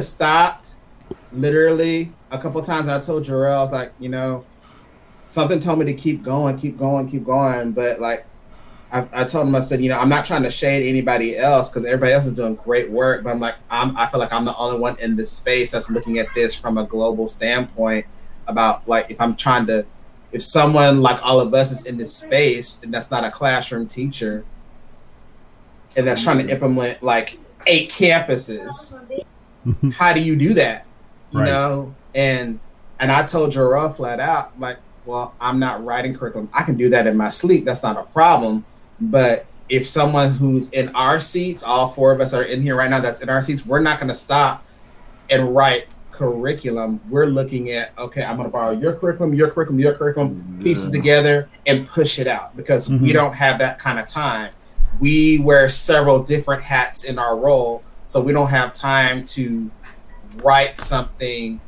stopped literally a couple times. And I told Jarrell, I was like, you know, something told me to keep going, keep going, keep going. But like, I, I told him, I said, you know, I'm not trying to shade anybody else because everybody else is doing great work. But I'm like, I'm, I feel like I'm the only one in this space that's looking at this from a global standpoint about like if I'm trying to, if someone like all of us is in this space and that's not a classroom teacher and that's trying to mm-hmm. implement like eight campuses, how do you do that? You Right. know, and and I told Jarrell flat out, like, well, I'm not writing curriculum. I can do that in my sleep. That's not a problem. But if someone who's in our seats, all four of us are in here right now, that's in our seats, we're not going to stop and write curriculum. We're looking at, okay, I'm going to borrow your curriculum, your curriculum, your curriculum, pieces together and push it out because we Mhm. don't have that kind of time. We wear several different hats in our role, so we don't have time to write something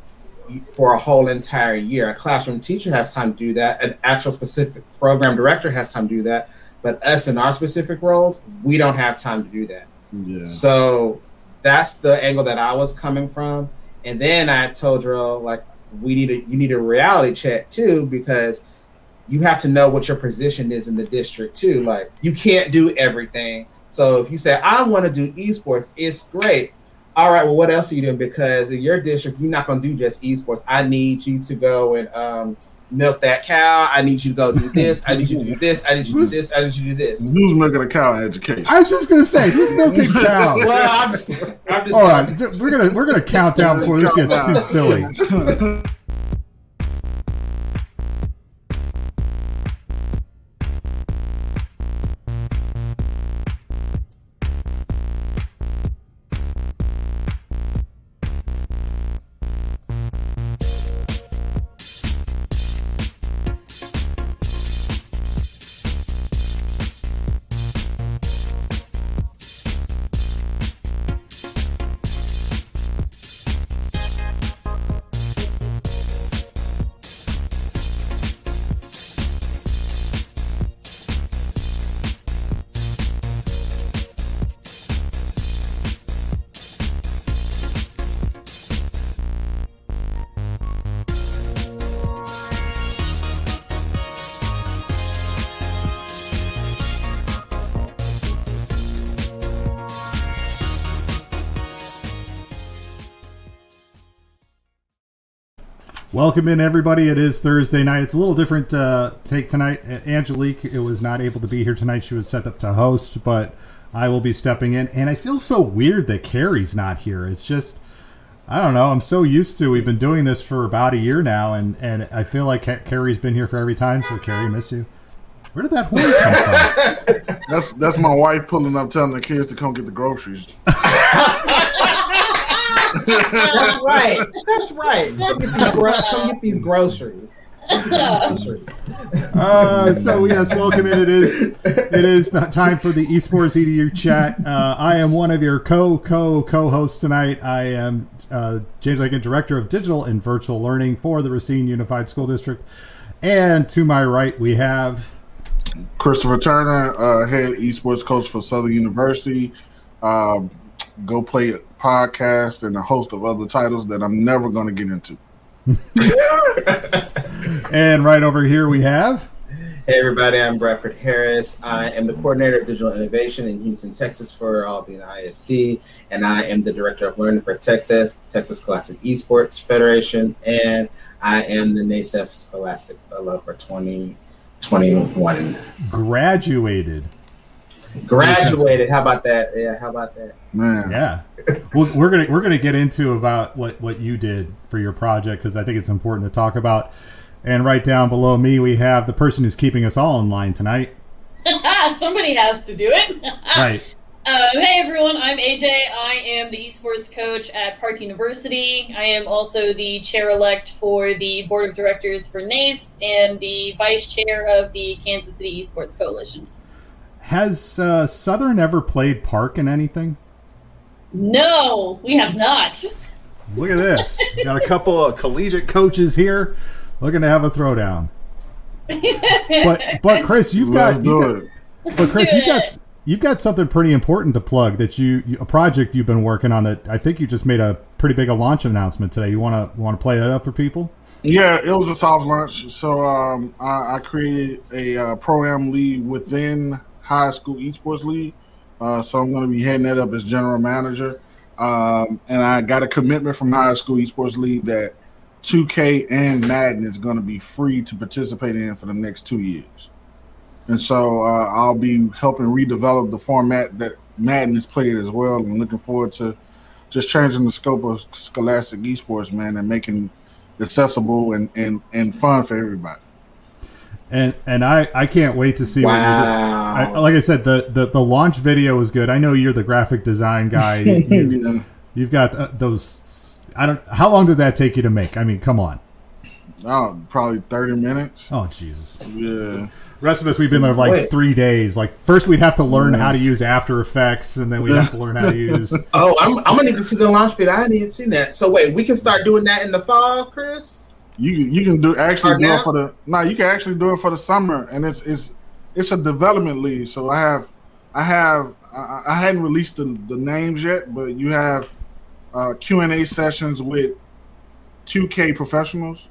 for a whole entire year. A classroom teacher has time to do that. An actual specific program director has time to do that. But us in our specific roles, we don't have time to do that. Yeah. So that's the angle that I was coming from. And then I told Jarrell like we need a you need a reality check too because you have to know what your position is in the district too. Like you can't do everything. So if you say I want to do esports, it's great. All right, well, what else are you doing? Because in your district, you're not going to do just esports. I need you to go and um, milk that cow. I need you to go do this. I need you to do this. I need you to do this. I need you to do this. Who's making a cow education? I was just gonna say, who's milking cows? Well, I'm just, I'm just. Hold on, we're gonna we're gonna count down before this gets too silly. Welcome in, everybody. It is Thursday night. It's a little different uh, take tonight. Angelique it was not able to be here tonight. She was set up to host, but I will be stepping in. And I feel so weird that Carrie's not here. It's just, I don't know. I'm so used to. We've been doing this for about a year now, and and I feel like Carrie's been here for every time. So Carrie, miss you. Where did that horn come from? That's that's my wife pulling up, telling the kids to come get the groceries. That's right. That's right. Come get these, gro- come get these groceries. groceries. Uh, so yes, welcome in. It is it is not time for the esports edu chat. Uh, I am one of your co co co hosts tonight. I am uh, James Lincoln, director of digital and virtual learning for the Racine Unified School District. And to my right, we have Christopher Turner, uh, head esports coach for Southern University. Um, Go Play podcast and a host of other titles that I'm never going to get into. and right over here we have Hey everybody, I'm Bradford Harris. I am the coordinator of digital innovation in Houston, Texas for Aldine ISD, and I am the director of learning for Texas, Texas Classic Esports Federation, and I am the NASEF Scholastic Fellow for 2021. graduated. Graduated. How about that? Yeah, how about that? Man, Yeah, well, we're gonna we're gonna get into about what what you did for your project because I think it's important to talk about. And right down below me, we have the person who's keeping us all in line tonight. Somebody has to do it. Right. Um, hey everyone, I'm AJ. I am the esports coach at Park University. I am also the chair elect for the board of directors for NACE and the vice chair of the Kansas City Esports Coalition. Has uh, Southern ever played Park in anything? No, we have not. Look at this. Got a couple of collegiate coaches here looking to have a throwdown. But but Chris, you've let's got, do you it. got but Chris, do you got it. you've got something pretty important to plug that you, you a project you've been working on that I think you just made a pretty big a launch announcement today. You want to want to play that up for people? Yeah, it was a soft launch. So um, I, I, created a uh, program lead within high school esports league. Uh, so I'm going to be heading that up as general manager. Um, and I got a commitment from high school esports league that 2K and Madden is going to be free to participate in for the next two years. And so uh, I'll be helping redevelop the format that Madden is played as well. And looking forward to just changing the scope of Scholastic Esports, man, and making accessible and, and, and fun for everybody. And and I, I can't wait to see. Wow! I, like I said, the, the the launch video was good. I know you're the graphic design guy. You, have got uh, those. I don't. How long did that take you to make? I mean, come on. Oh, probably thirty minutes. Oh Jesus! Yeah. Rest of us, we've been there like Wait. three days. Like first, we'd have to learn how to use After Effects, and then we have to learn how to use. oh, I'm, I'm gonna need to see the launch video. I didn't even see that. So wait, we can start doing that in the fall, Chris. You you can do actually do it for the no. You can actually do it for the summer, and it's it's it's a development lead. So I have I have I, I hadn't released the, the names yet, but you have uh, Q and A sessions with 2K professionals,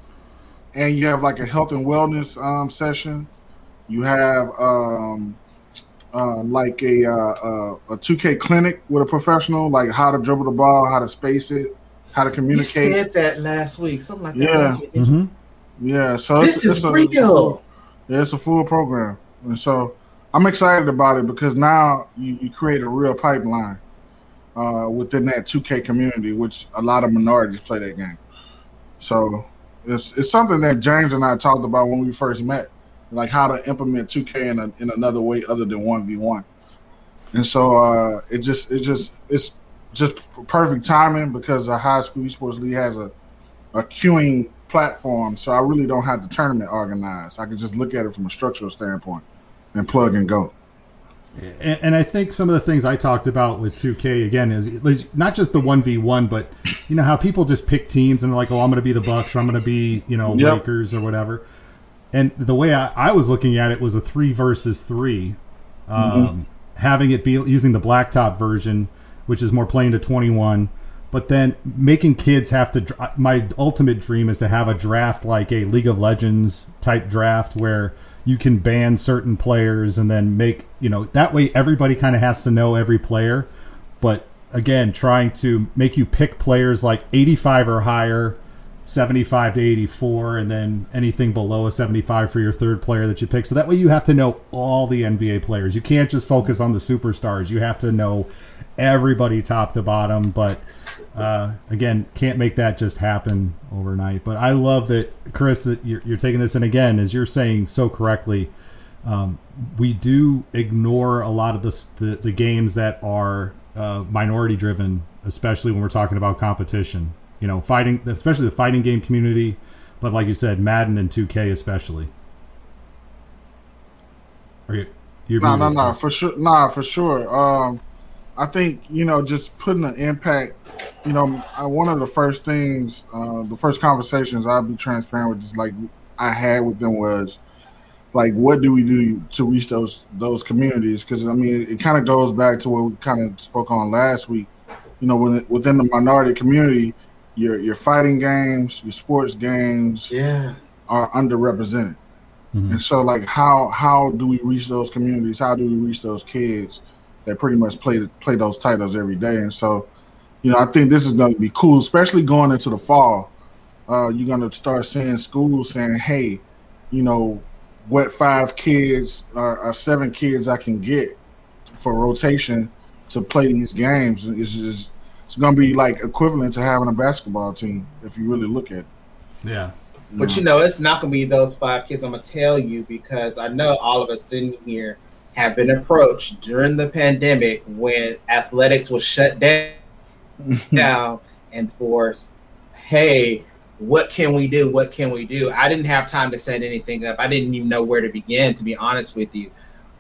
and you have like a health and wellness um, session you have um, uh, like a, uh, uh a 2K clinic with a professional, like how to dribble the ball, how to space it, how to communicate. You said that last week, something like yeah. that. Mm-hmm. Yeah, so this it's, is it's a, real. Yeah, it's a full program, and so I'm excited about it because now you, you create a real pipeline uh, within that 2K community, which a lot of minorities play that game. So it's it's something that James and I talked about when we first met like how to implement 2K in, a, in another way other than 1v1. And so uh, it just it just it's just perfect timing because the high school esports league has a a queuing platform, so I really don't have the tournament organized. I can just look at it from a structural standpoint and plug and go. And, and I think some of the things I talked about with 2K again is not just the 1v1, but you know how people just pick teams and they're like, oh, I'm going to be the Bucks or I'm going to be you know yep. Lakers or whatever and the way I, I, was looking at it was a three versus three, um, mm-hmm. having it be using the blacktop version, which is more playing to 21, but then making kids have to. My ultimate dream is to have a draft like a League of Legends type draft where you can ban certain players and then make you know that way everybody kind of has to know every player, but again trying to make you pick players like 85 or higher 75 to 84 and then anything below a 75 for your third player that you pick. So that way you have to know all the nba players. You can't just focus on the superstars. You have to know everybody top to bottom but uh, again can't make that just happen overnight but i love that chris that you're, you're taking this and again as you're saying so correctly um, we do ignore a lot of the, the, the games that are uh, minority driven especially when we're talking about competition you know, fighting, especially the fighting game community, but like you said, Madden and 2K especially. Are you? You're no, no, no, for sure. Nah, for sure. Um, I think you know, just putting an impact. You know, I, one of the first things, uh, the first conversations I'll be transparent with, is like I had with them was like, what do we do to reach those those communities? Because I mean, it, it kind of goes back to what we kind of spoke on last week. You know, when, within the minority community, your your fighting games, your sports games, yeah, are underrepresented. Mm-hmm. And so, like, how how do we reach those communities? How do we reach those kids that pretty much play play those titles every day? And so, you know, I think this is going to be cool, especially going into the fall. Uh, you're going to start seeing schools saying, "Hey, you know, what five kids or, or seven kids I can get for rotation to play these games is just it's going to be like equivalent to having a basketball team if you really look at it. Yeah. But you know, it's not going to be those five kids. I'm going to tell you because I know all of us sitting here have been approached during the pandemic when athletics was shut down, now and force, hey, what can we do? What can we do? I didn't have time to set anything up. I didn't even know where to begin, to be honest with you.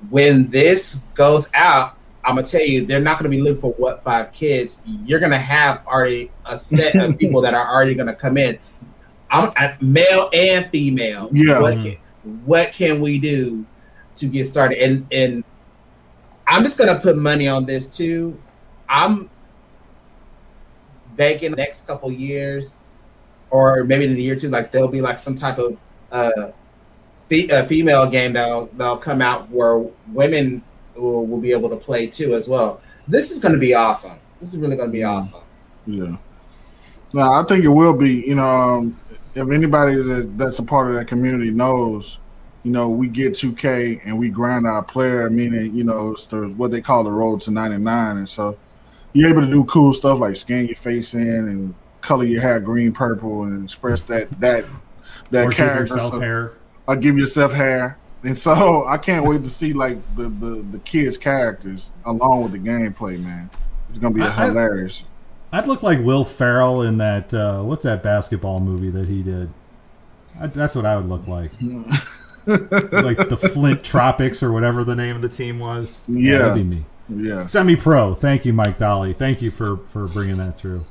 When this goes out, I'm gonna tell you, they're not gonna be looking for what five kids. You're gonna have already a set of people that are already gonna come in. I'm male and female. Yeah. What mm-hmm. can, what can we do to get started? And and I'm just gonna put money on this too. I'm banking the next couple years, or maybe in a year or two, like there'll be like some type of uh, fe- uh female game that'll that'll come out where women will, will be able to play too as well. This is gonna be awesome. This is really gonna be awesome. Yeah. No, I think it will be. You know, um, if anybody that, that's a part of that community knows, you know, we get 2K and we grind our player, meaning, you know, it's the, what they call the road to 99. And so you're able to do cool stuff like scan your face in and color your hair green, purple, and express that that that or give yourself So- hair. or give yourself hair. And so I can't wait to see like the, the, the kids' characters along with the gameplay, man. It's gonna be I- I- hilarious. I'd look like Will Ferrell in that. Uh, what's that basketball movie that he did? I, that's what I would look like. like the Flint Tropics or whatever the name of the team was. Yeah. that'd be me. yeah. Semi-pro. Thank you, Mike Dolly. Thank you for for bringing that through.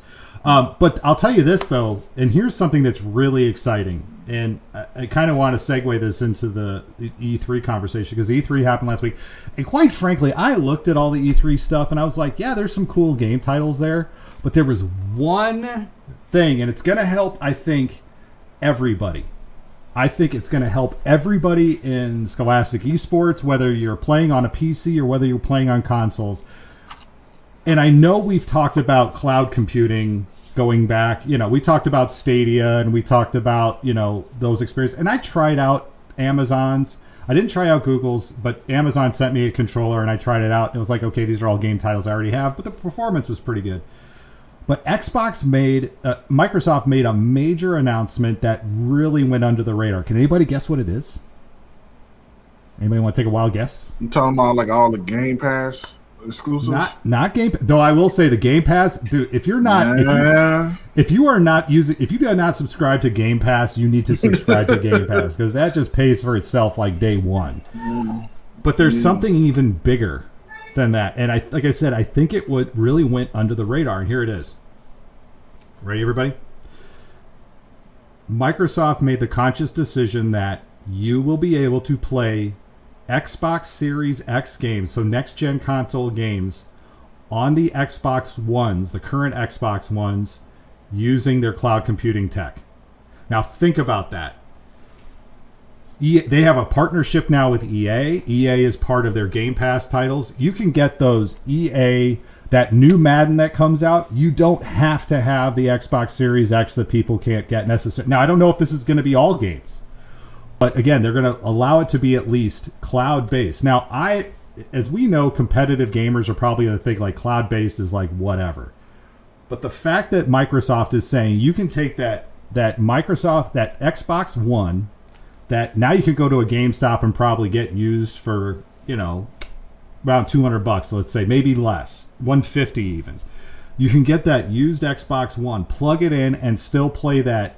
Um, but I'll tell you this though, and here's something that's really exciting, and I, I kind of want to segue this into the, the E3 conversation because E3 happened last week, and quite frankly, I looked at all the E3 stuff and I was like, yeah, there's some cool game titles there, but there was one thing, and it's going to help, I think, everybody. I think it's going to help everybody in Scholastic Esports, whether you're playing on a PC or whether you're playing on consoles. And I know we've talked about cloud computing going back. You know, we talked about Stadia and we talked about, you know, those experiences. And I tried out Amazon's. I didn't try out Google's, but Amazon sent me a controller and I tried it out. And it was like, okay, these are all game titles I already have, but the performance was pretty good. But Xbox made, uh, Microsoft made a major announcement that really went under the radar. Can anybody guess what it is? Anybody want to take a wild guess? You talking about like all the Game Pass exclusives? Not, not Game. Pass. Though I will say the Game Pass, dude. If you're not, if you, yeah. if you are not using, if you do not subscribe to Game Pass, you need to subscribe to Game Pass because that just pays for itself like day one. But there's something even bigger than that, and I, like I said, I think it would really went under the radar, and here it is. Ready, everybody? Microsoft made the conscious decision that you will be able to play Xbox Series X games, so next gen console games, on the Xbox Ones, the current Xbox Ones, using their cloud computing tech. Now, think about that. E- they have a partnership now with EA. EA is part of their Game Pass titles. You can get those EA, that new Madden that comes out. You don't have to have the Xbox Series X that people can't get necessarily. Now, I don't know if this is going to be all games, but again, they're going to allow it to be at least cloud based. Now, I, as we know, competitive gamers are probably going to think like cloud based is like whatever. But the fact that Microsoft is saying you can take that that Microsoft that Xbox One that now you can go to a GameStop and probably get used for you know around 200 bucks let's say maybe less 150 even. You can get that used Xbox One plug it in and still play that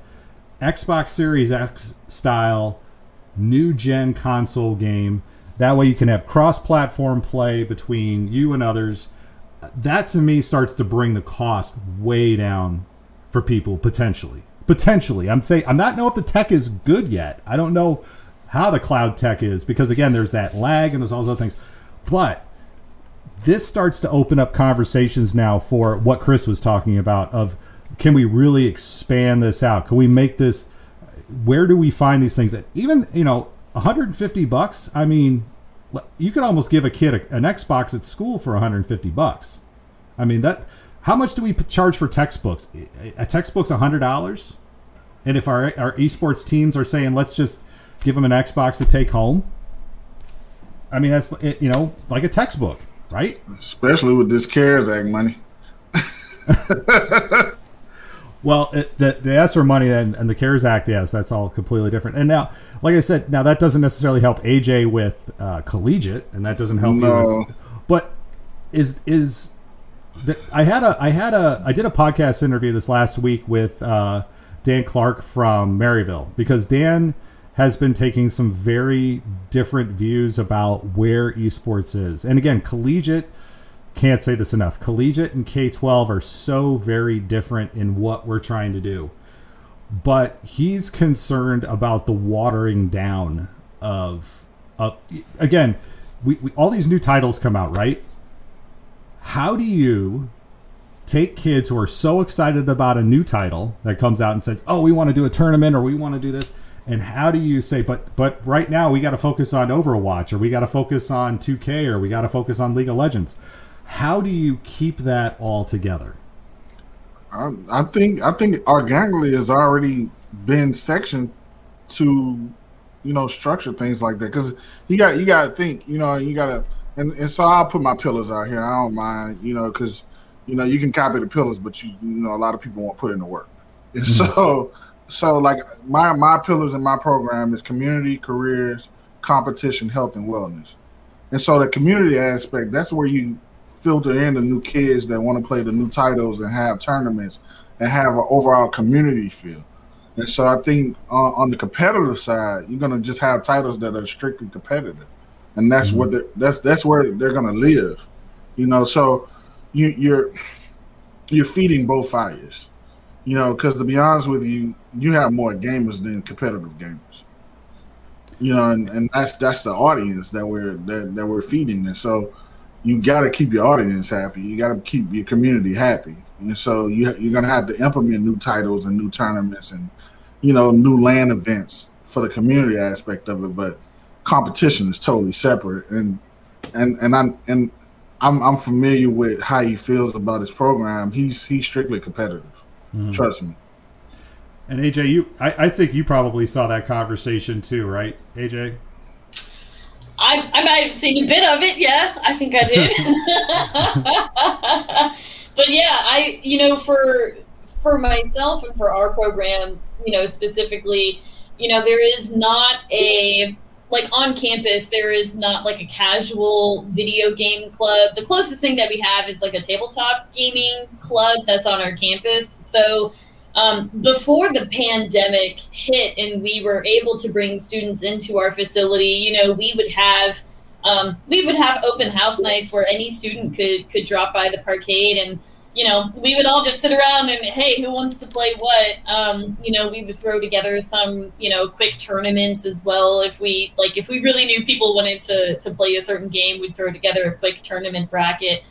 Xbox Series X style new gen console game. That way you can have cross platform play between you and others. That to me starts to bring the cost way down for people potentially. Potentially, I'm saying I'm not know if the tech is good yet. I don't know how the cloud tech is because again, there's that lag and there's all those other things. But this starts to open up conversations now for what Chris was talking about of can we really expand this out? Can we make this where do we find these things that even, you know, 150 bucks? I mean, you could almost give a kid a, an Xbox at school for 150 bucks. I mean that. How much do we charge for textbooks? A textbook's hundred dollars, and if our our esports teams are saying let's just give them an Xbox to take home, I mean that's you know like a textbook, right? Especially with this CARES Act money. Well, it, the the ESSER money and, and the CARES Act, yes, that's all completely different. And now, like I said, now that doesn't necessarily help AJ with uh, collegiate, and that doesn't help you. With, but is is I had a I had a I did a podcast interview this last week with uh, Dan Clark from Maryville because Dan has been taking some very different views about where esports is, and again, collegiate can't say this enough. Collegiate and K 12 are so very different in what we're trying to do. But he's concerned about the watering down of, of again, we, we all these new titles come out, right? How do you take kids who are so excited about a new title that comes out and says, "Oh, we want to do a tournament or we want to do this," and how do you say, "But but right now we got to focus on Overwatch or we got to focus on 2K or we got to focus on League of Legends"? How do you keep that all together? I, I think I think our organically has already been sectioned to you know structure things like that because you got you got to think you know you got to and, and so I'll put my pillars out here. I don't mind you know because you know you can copy the pillars, but you you know a lot of people won't put in the work. And Mm-hmm. so so like my my pillars in my program is community, careers, competition, health, and wellness. And so the community aspect that's where you filter in the new kids that want to play the new titles and have tournaments and have an overall community feel. And so I think uh, on the competitive side, you're gonna just have titles that are strictly competitive, and that's what mm-hmm. they're, that's that's where they're gonna live. You know, so you, you're you're feeding both fires. You know, because to be honest with you, you have more gamers than competitive gamers. You know, and, and that's that's the audience that we're that, that we're feeding, and so you got to keep your audience happy. You got to keep your community happy, and so you you're gonna have to implement new titles and new tournaments and you know new LAN events for the community aspect of it. But competition is totally separate, and and and I'm and I'm I'm familiar with how he feels about his program. He's he's strictly competitive. Mm-hmm. Trust me. And AJ, you I, I think you probably saw that conversation too, right, AJ? I, I might have seen a bit of it. Yeah, I think I did. but yeah, I you know for for myself and for our program, you know specifically, you know there is not a like on campus there is not like a casual video game club. The closest thing that we have is like a tabletop gaming club that's on our campus. So um, before the pandemic hit and we were able to bring students into our facility, you know, we would have um, we would have open house nights where any student could could drop by the parkade and you know we would all just sit around and hey who wants to play what? Um, you know we would throw together some you know quick tournaments as well. If we like if we really knew people wanted to to play a certain game we'd throw together a quick tournament bracket.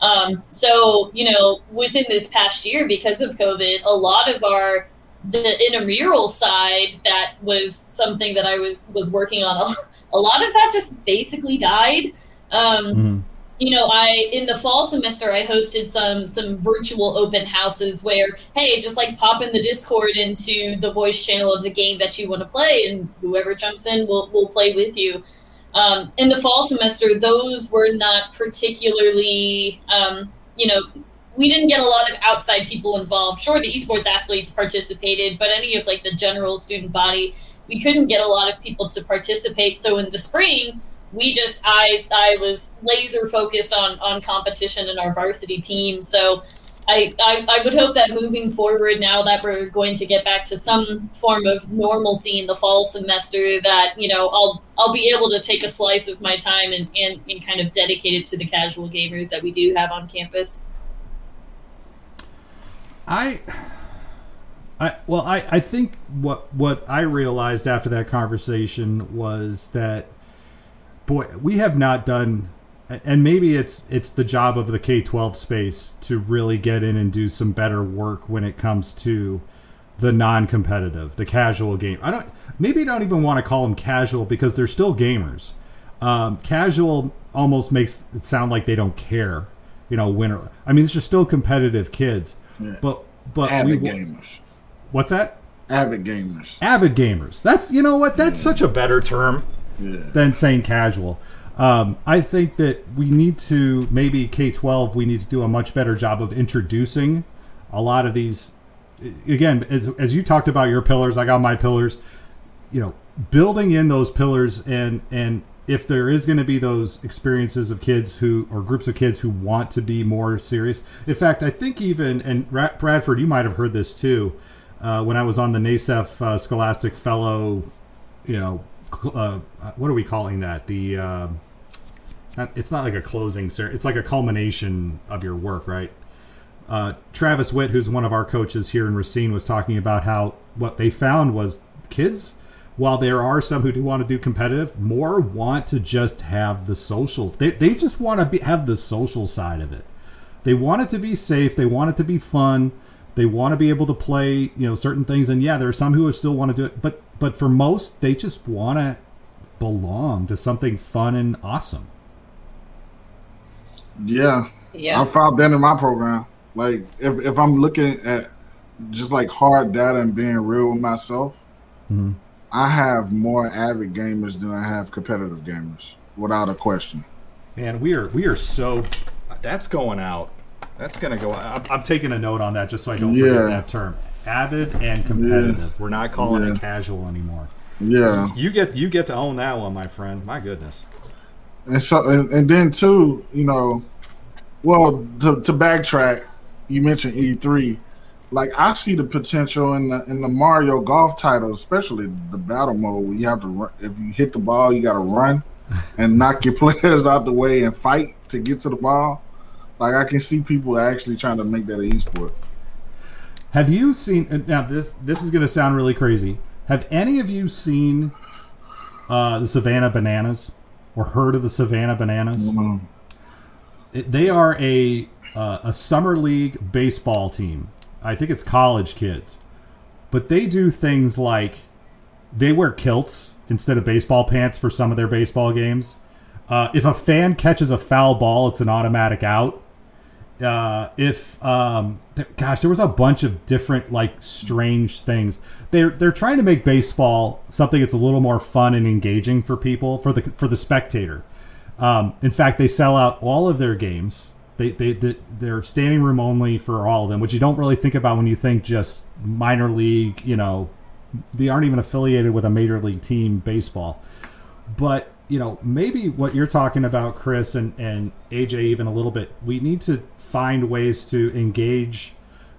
Um, so you know within this past year because of covid a lot of our the intramural side that was something that i was was working on a, a lot of that just basically died. Um, Mhm. You know i in the fall semester i hosted some some virtual open houses where hey just like pop in the discord into the voice channel of the game that you want to play and whoever jumps in will will play with you. Um, in the fall semester those were not particularly um, you know we didn't get a lot of outside people involved. Sure the esports athletes participated but any of like the general student body we couldn't get a lot of people to participate. So in the spring we just i i was laser focused on on competition in our varsity team. So I, I, I would hope that moving forward now that we're going to get back to some form of normalcy in the fall semester that you know i'll i'll be able to take a slice of my time and, and, and kind of dedicate it to the casual gamers that we do have on campus. I, I well, I, I think what what I realized after that conversation was that, boy, we have not done, and maybe it's it's the job of the K twelve space to really get in and do some better work when it comes to the non-competitive, the casual game. I don't maybe I don't even want to call them casual because they're still gamers. Um, casual almost makes it sound like they don't care, you know. Winner. I mean, these are still competitive kids. Yeah. But but Avid we gamers. what's that? Avid gamers. Avid gamers. That's you know what? That's such a better term Than saying casual. Um, I think that we need to maybe K twelve. We need to do a much better job of introducing a lot of these. Again, as as you talked about your pillars, I got my pillars. You know, building in those pillars and and if there is going to be those experiences of kids who or groups of kids who want to be more serious. In fact, I think even and Ra- Bradford, you might have heard this too. Uh, when I was on the NASEF uh, Scholastic Fellow, you know, uh, what are we calling that? The uh, it's not like a closing cer It's like a culmination of your work, right? Uh, Travis Witt, who's one of our coaches here in Racine, was talking about how what they found was kids while there are some who do want to do competitive, more want to just have the social. They, they just want to be, have the social side of it. They want it to be safe. They want it to be fun. They want to be able to play, you know, certain things. And yeah, there are some who still want to do it, but but for most, they just want to belong to something fun and awesome. Yeah, Yeah. I found that in my program. Like if if I'm looking at just like hard data and being real with myself, Mhm. I have more avid gamers than I have competitive gamers, without a question. Man, we are we are so. That's going out. That's gonna go. I'm, I'm taking a note on that just so I don't Yeah. forget that term. Avid and competitive. We're not calling Yeah. it casual anymore. Yeah, You get you get to own that one, my friend. My goodness. and so and, and then too, you know, well to, to backtrack, you mentioned E3. Like I see the potential in the in the Mario Golf title, especially the battle mode where you have to run. If you hit the ball, you got to run and knock your players out the way and fight to get to the ball. Like I can see people actually trying to make that an esport. Have you seen uh, now? This this is going to sound really crazy. Have any of you seen uh, the Savannah Bananas or heard of the Savannah Bananas? It, they are a uh, a summer league baseball team. I think it's college kids, but they do things like they wear kilts instead of baseball pants for some of their baseball games. Uh, if a fan catches a foul ball, it's an automatic out. Uh, if um, th- gosh, there was a bunch of different like strange things. They're they're trying to make baseball something that's a little more fun and engaging for people for the for the spectator. Um, in fact, they sell out all of their games. They, they, they, they're standing room only for all of them, which you don't really think about when you think just minor league, you know, they aren't even affiliated with a major league team baseball. But, you know, maybe what you're talking about, Chris, and, and AJ, even a little bit, we need to find ways to engage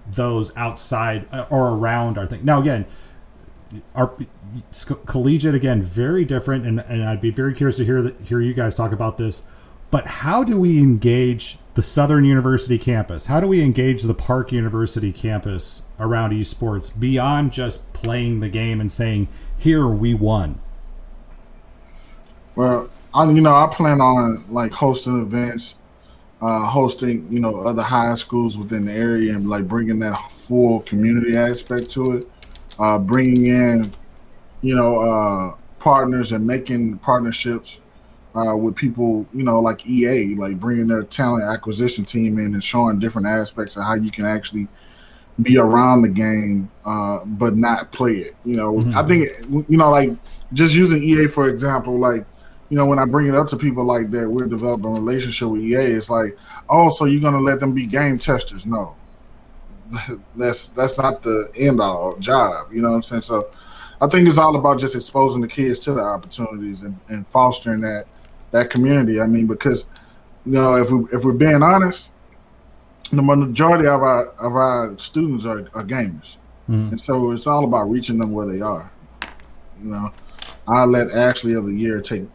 those outside uh, or around our thing. Now, again, our collegiate again very different and, and i'd be very curious to hear that hear you guys talk about this but how do we engage the southern university campus how do we engage the park university campus around esports beyond just playing the game and saying here we won Well, I you know I plan on like hosting events, uh, hosting you know other high schools within the area and like bringing that full community aspect to it, uh, bringing in you know uh, partners and making partnerships uh, with people you know like EA, like bringing their talent acquisition team in and showing different aspects of how you can actually be around the game uh, but not play it. You know, Mhm. I think you know like just using EA for example, like you know, when I bring it up to people like that, we're developing a relationship with EA. It's like, oh, so you're gonna let them be game testers? No, that's that's not the end all job. You know what I'm saying? So, I think it's all about just exposing the kids to the opportunities and, and fostering that that community. I mean, because you know, if we if we're being honest, the majority of our of our students are, are gamers, Mhm. and so it's all about reaching them where they are. You know, I'll let Ashley of the year take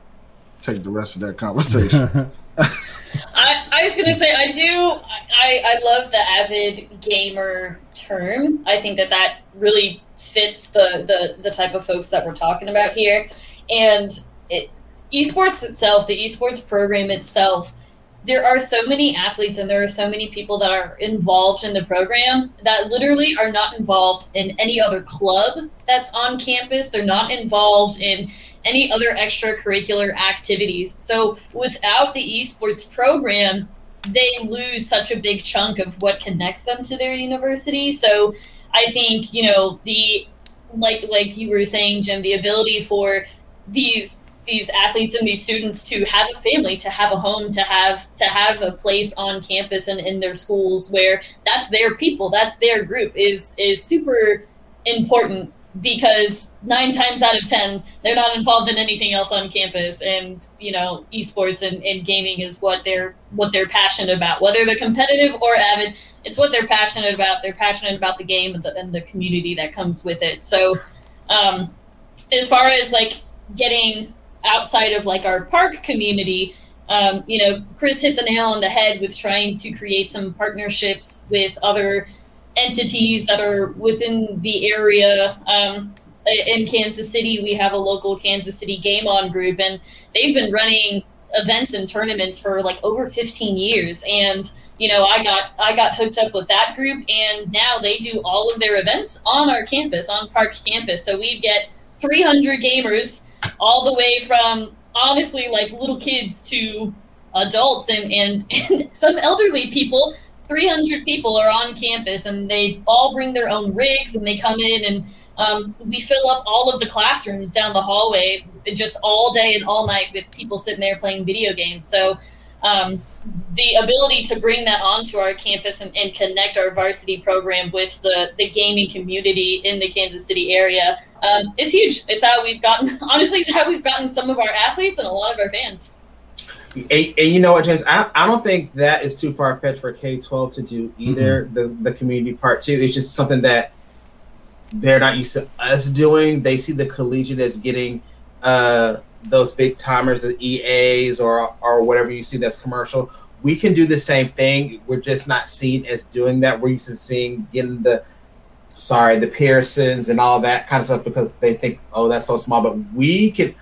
take the rest of that conversation. I, I was gonna say I do I, I love the avid gamer term. I think that that really fits the the, the type of folks that we're talking about here. And it, esports itself, the esports program itself, there are so many athletes and there are so many people that are involved in the program that literally are not involved in any other club that's on campus. They're not involved in any other extracurricular activities. So without the esports program, they lose such a big chunk of what connects them to their university. So I think, you know, the like like you were saying, Jim, the ability for these these athletes and these students to have a family, to have a home, to have to have a place on campus and in their schools where that's their people, that's their group is is super important because nine times out of ten they're not involved in anything else on campus. And you know esports and, and gaming is what they're what they're passionate about. Whether they're competitive or avid it's what they're passionate about. They're passionate about the game and the, and the community that comes with it. So um, as far as like getting outside of like our park community um, you know chris hit the nail on the head with trying to create some partnerships with other entities that are within the area. Um, in Kansas City, we have a local Kansas City Game On group, and they've been running events and tournaments for like over 15 years. And you know, I got I got hooked up with that group, and now they do all of their events on our campus, on Park campus. So we get 300 gamers all the way from honestly like little kids to adults and, and, and some elderly people. 300 people are on campus and they all bring their own rigs and they come in and um, we fill up all of the classrooms down the hallway just all day and all night with people sitting there playing video games. So um, the ability to bring that onto our campus and, and, connect our varsity program with the, the gaming community in the Kansas City area um, is huge. It's how we've gotten, honestly, it's how we've gotten some of our athletes and a lot of our fans. And, and you know what, James? I, I don't think that is too far fetched for K twelve to do either. Mm-hmm. The the community part too. It's just something that they're not used to us doing. They see the collegiate as getting uh, those big timers, the EAs or or whatever you see that's commercial. We can do the same thing. We're just not seen as doing that. We're used to seeing getting the sorry the Pearsons and all that kind of stuff because they think oh that's so small. But we can.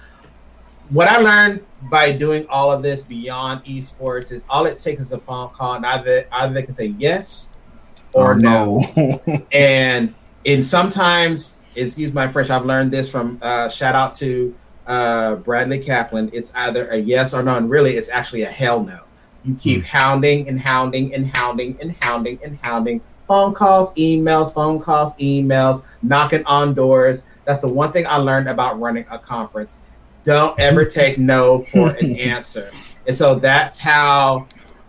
What I learned by doing all of this beyond esports is all it takes is a phone call, and either either they can say yes or oh, no. no. and and sometimes, excuse my French, I've learned this from uh, shout out to uh, Bradley Kaplan. It's either a yes or no, and really, it's actually a hell no. You keep mm. hounding and hounding and hounding and hounding and hounding. Phone calls, emails, phone calls, emails, knocking on doors. That's the one thing I learned about running a conference. Don't ever take no for an answer. And so that's how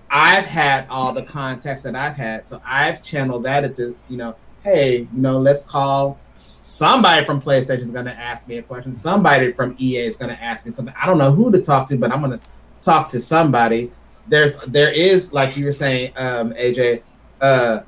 I've had all the contacts that I've had. So I've channeled that into, you know, hey, you know, let's call somebody from PlayStation is going to ask me a question. Somebody from EA is going to ask me something. I don't know who to talk to, but I'm going to talk to somebody. There's there is like you were saying, um, AJ, uh,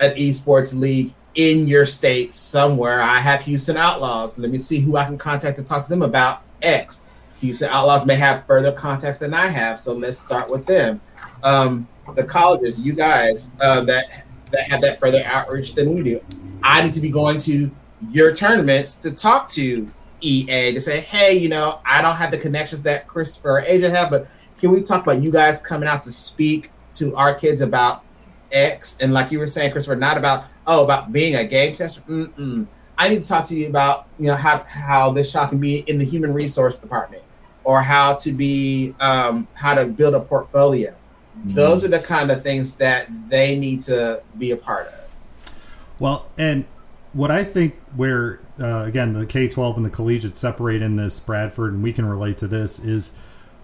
an esports league in your state somewhere. I have Houston Outlaws. Let me see who I can contact to talk to them about X. Houston Outlaws may have further contacts than I have, so let's start with them. Um, the colleges, you guys uh, that that have that further outreach than we do. I need to be going to your tournaments to talk to EA to say, hey, you know, I don't have the connections that Christopher or AJ have, but can we talk about you guys coming out to speak to our kids about X? And like you were saying, Christopher, not about oh about being a game tester. Mm-mm. I need to talk to you about you know how how this shop can be in the human resource department, or how to be um, how to build a portfolio those are the kind of things that they need to be a part of. Well, and what I think where uh, again the K twelve and the collegiate separate in this Bradford, and we can relate to this is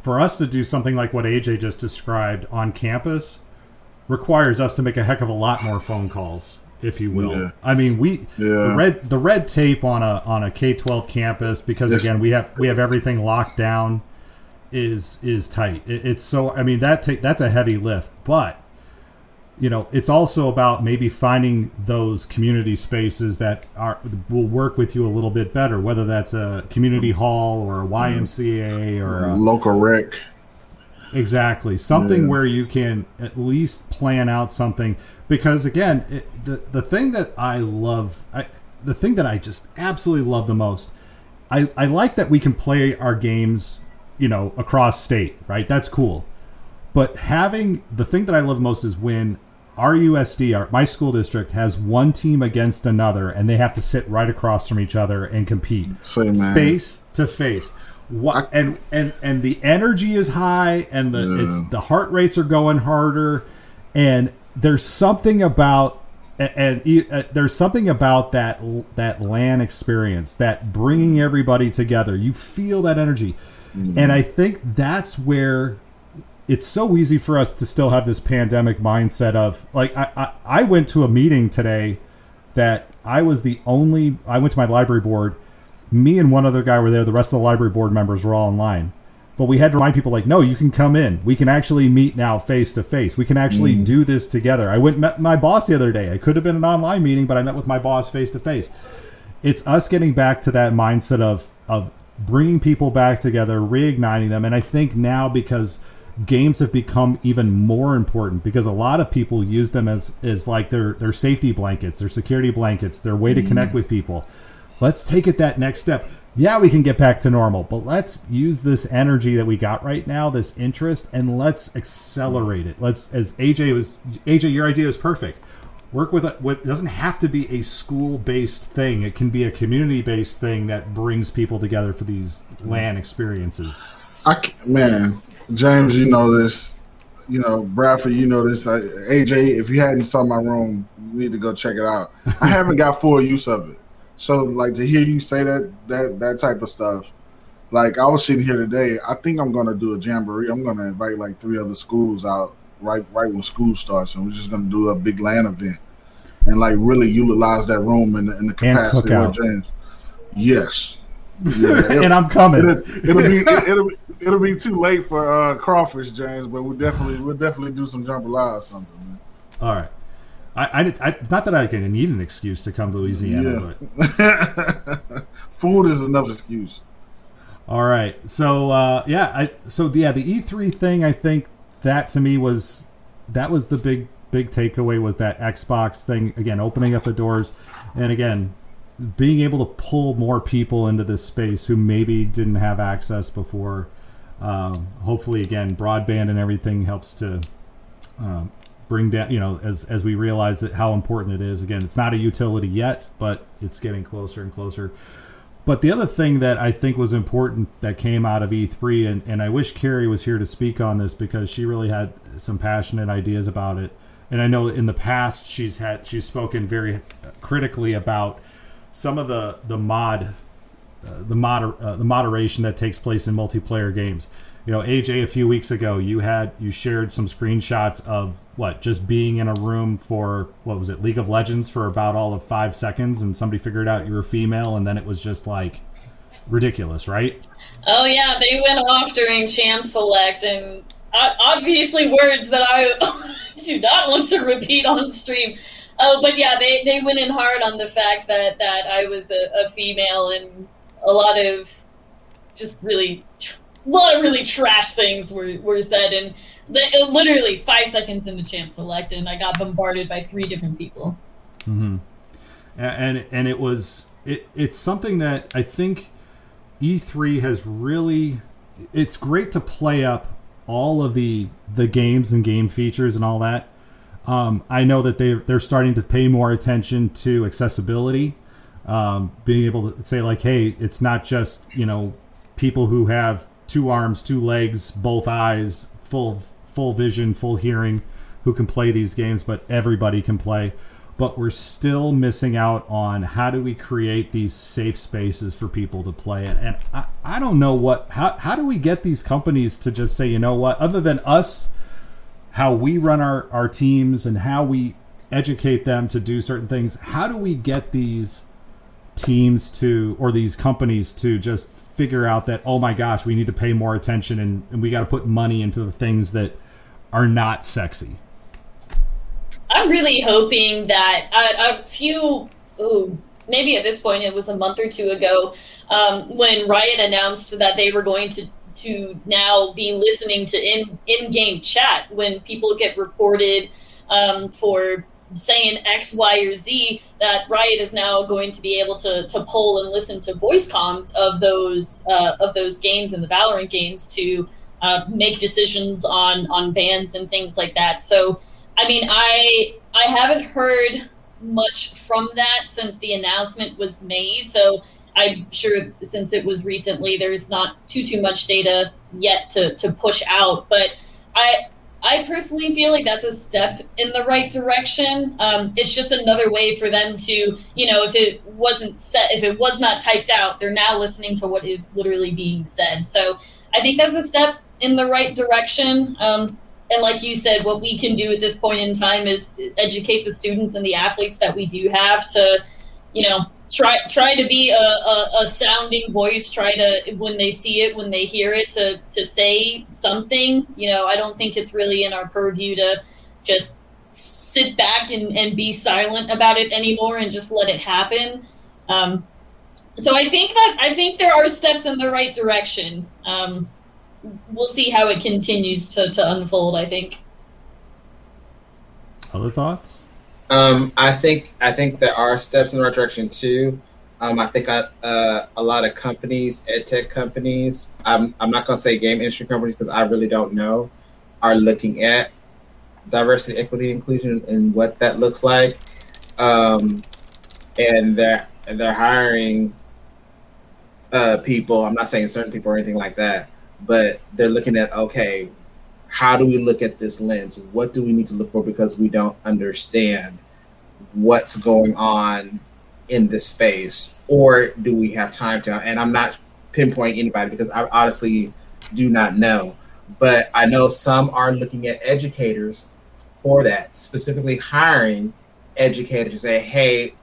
for us to do something like what AJ just described on campus requires us to make a heck of a lot more phone calls if you will. Yeah. I mean, we yeah. the red the red tape on a on a K twelve campus because again we have we have everything locked down is is tight. It, it's so I mean that take that's a heavy lift, but you know it's also about maybe finding those community spaces that are will work with you a little bit better, whether that's a community hall or a mm. YMCA or a local rec. Exactly, something yeah. where you can at least plan out something because again, it, the the thing that I love, I, the thing that I just absolutely love the most, I I like that we can play our games you know, across state, right? That's cool. But having the thing that I love most is when RUSD, our, my school district, has one team against another, and they have to sit right across from each other and compete face to face. What and and and the energy is high, and the yeah. it's the heart rates are going harder, and there's something about and, and uh, there's something about that that LAN experience, that bringing everybody together. You feel that energy. Mm-hmm. And I think that's where it's so easy for us to still have this pandemic mindset of like I, I, I went to a meeting today that I was the only I went to my library board. Me and one other guy were there. The rest of the library board members were all online. But we had to remind people like, no, you can come in. We can actually meet now face to face. We can actually mm. do this together. I went met my boss the other day. I could have been an online meeting, but I met with my boss face to face. It's us getting back to that mindset of of bringing people back together, reigniting them. And I think now because games have become even more important because a lot of people use them as as like their their safety blankets, their security blankets, their way to mm. connect with people. Let's take it that next step. Yeah, we can get back to normal, but let's use this energy that we got right now, this interest, and let's accelerate it. Let's, as AJ was, AJ, your idea is perfect. Work with it. With doesn't have to be a school-based thing. It can be a community-based thing that brings people together for these LAN experiences. I man, James, you know this. You know Bradford, you know this. I, AJ, if you hadn't saw my room, you need to go check it out. I haven't got full use of it. So like to hear you say that that that type of stuff, like I was sitting here today. I think I'm gonna do a jamboree. I'm gonna invite like three other schools out right right when school starts, and we're just gonna do a big LAN event and like really utilize that room in the, in the capacity of. James. Yes. Yeah, and I'm coming. it'll, it'll be it, will be it'll be too late for uh, crawfish, James. But we'll definitely we'll definitely do some jambalaya or something. Man. All right. I, I, I, not that I can need an excuse to come to Louisiana, but Food is enough excuse. All right. So uh, yeah, I so yeah, the E3 thing. I think that to me was that was the big big takeaway was that Xbox thing again, opening up the doors, and again, being able to pull more people into this space who maybe didn't have access before. Um, hopefully, again, broadband and everything helps to um, bring down. You know, as as we realize that how important it is. Again, it's not a utility yet, but it's getting closer and closer. But the other thing that I think was important that came out of E3, and, and I wish Carrie was here to speak on this because she really had some passionate ideas about it. And I know in the past she's had she's spoken very critically about some of the the mod uh, the moder- uh, the moderation that takes place in multiplayer games. You know, AJ, a few weeks ago, you had you shared some screenshots of what just being in a room for what was it, League of Legends, for about all of five seconds, and somebody figured out you were female, and then it was just like ridiculous, right? Oh yeah, they went off during Champ Select, and obviously words that I do not want to repeat on stream. Oh, but yeah, they, they went in hard on the fact that that I was a, a female, and a lot of just really tr- a lot of really trash things were, were said, and the, literally five seconds into Champ Select, and I got bombarded by three different people. Mm-hmm. And, and it was it it's something that I think E3 has really it's great to play up all of the the games and game features and all that. Um, I know that they they're starting to pay more attention to accessibility, um, being able to say like, hey, it's not just you know people who have two arms, two legs, both eyes, full full vision, full hearing, who can play these games, but everybody can play. But we're still missing out on how do we create these safe spaces for people to play it. And I, I don't know what how how do we get these companies to just say, you know what, other than us how we run our, our teams and how we educate them to do certain things. How do we get these teams to or these companies to just figure out that oh my gosh, we need to pay more attention and, and we got to put money into the things that are not sexy. I'm really hoping that a, a few, ooh, maybe at this point it was a month or two ago, um, when Riot announced that they were going to to now be listening to in in game chat when people get reported um, for saying X, Y, or Z. That Riot is now going to be able to to poll and listen to voice comms of those uh, of those games and the Valorant games to uh, make decisions on on bans and things like that. So. I mean, I I haven't heard much from that since the announcement was made. So I'm sure since it was recently, there's not too too much data yet to to push out. But I I personally feel like that's a step in the right direction. Um, it's just another way for them to, you know, if it wasn't set, if it was not typed out, they're now listening to what is literally being said. So I think that's a step in the right direction. Um, and like you said, what we can do at this point in time is educate the students and the athletes that we do have to, you know, try try to be a, a, a, sounding voice. Try to when they see it, when they hear it, to to say something. You know, I don't think it's really in our purview to just sit back and, and be silent about it anymore and just let it happen. Um, so I think that I think there are steps in the right direction. Um, we'll see how it continues to, to unfold. I think. Other thoughts? Um, I think I think there are steps in the right direction too. Um, I think I, uh, a lot of companies, ed tech companies, I'm, I'm not going to say game industry companies because I really don't know, are looking at diversity, equity, inclusion, and what that looks like. Um, and they're, they're hiring uh, people. I'm not saying certain people or anything like that, but they're looking at okay, how do we look at this lens? What do we need to look for because we don't understand what's going on in this space, or do we have time to? And I'm not pinpointing anybody because I honestly do not know, but I know some are looking at educators for that, specifically hiring educators to say, hey,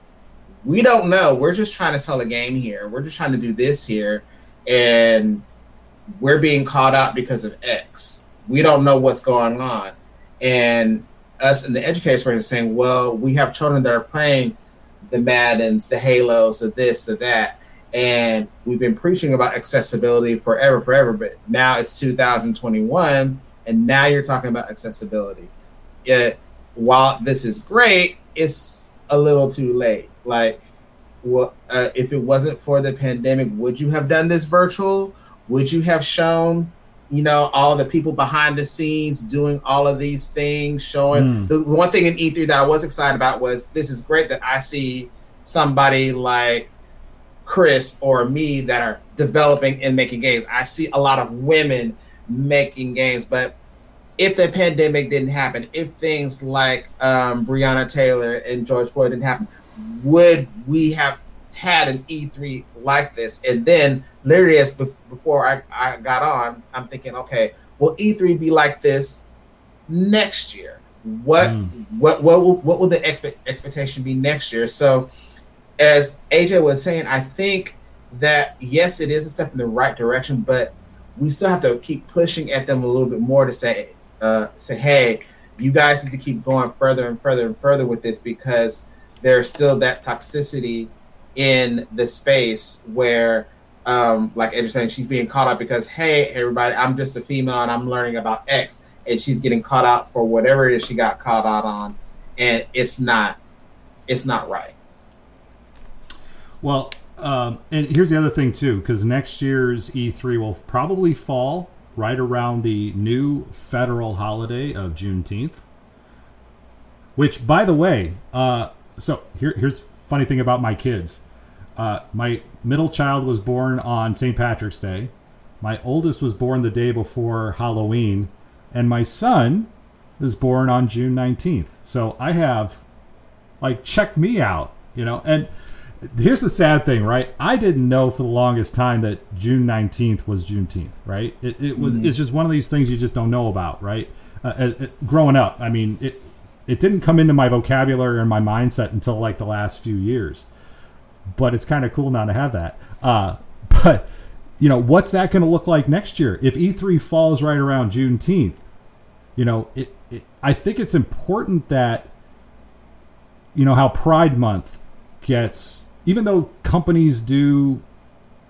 we don't know. We're just trying to sell a game here. We're just trying to do this here. And we're being caught out because of X. We don't know what's going on. And us in the education space are saying, well, we have children that are playing the Maddens, the Halos, the this, the that. And we've been preaching about accessibility forever, forever. But now it's 2021, and now you're talking about accessibility. Yet, while this is great, it's a little too late. Like, uh, if it wasn't for the pandemic? Would you have done this virtual? Would you have shown, you know, all the people behind the scenes doing all of these things? Showing mm. the one thing in E3 that I was excited about was this is great that I see somebody like Chris or me that are developing and making games. I see a lot of women making games, but if the pandemic didn't happen, if things like um, Breonna Taylor and George Floyd didn't happen, would we have had an E3 like this? And then, literally, as before I, I got on, I'm thinking, okay, will E3 be like this next year? What mm. what what will, what will the expect, expectation be next year? So, as AJ was saying, I think that yes, it is a step in the right direction, but we still have to keep pushing at them a little bit more to say uh, say, hey, you guys need to keep going further and further and further with this because there's still that toxicity in the space where um, like Ed saying, she's being caught up because, hey, everybody, I'm just a female and I'm learning about X, and she's getting caught out for whatever it is she got caught out on, and it's not, it's not right. Well, um, and here's the other thing too, because next year's E3 will probably fall right around the new federal holiday of Juneteenth. Which, by the way, uh, so here, here's funny thing about my kids. Uh, my middle child was born on St. Patrick's Day. My oldest was born the day before Halloween, and my son is born on June 19th. So I have, like, check me out, you know. And here's the sad thing, right? I didn't know for the longest time that June 19th was Juneteenth, right? It, it was, mm-hmm. it's just one of these things you just don't know about, right? Uh, it, uh, uh, growing up, I mean, it, it didn't come into my vocabulary or my mindset until like the last few years. But it's kind of cool now to have that. Uh, but you know, what's that going to look like next year if E3 falls right around Juneteenth? You know, it, it, I think it's important that you know how Pride Month gets, even though companies do,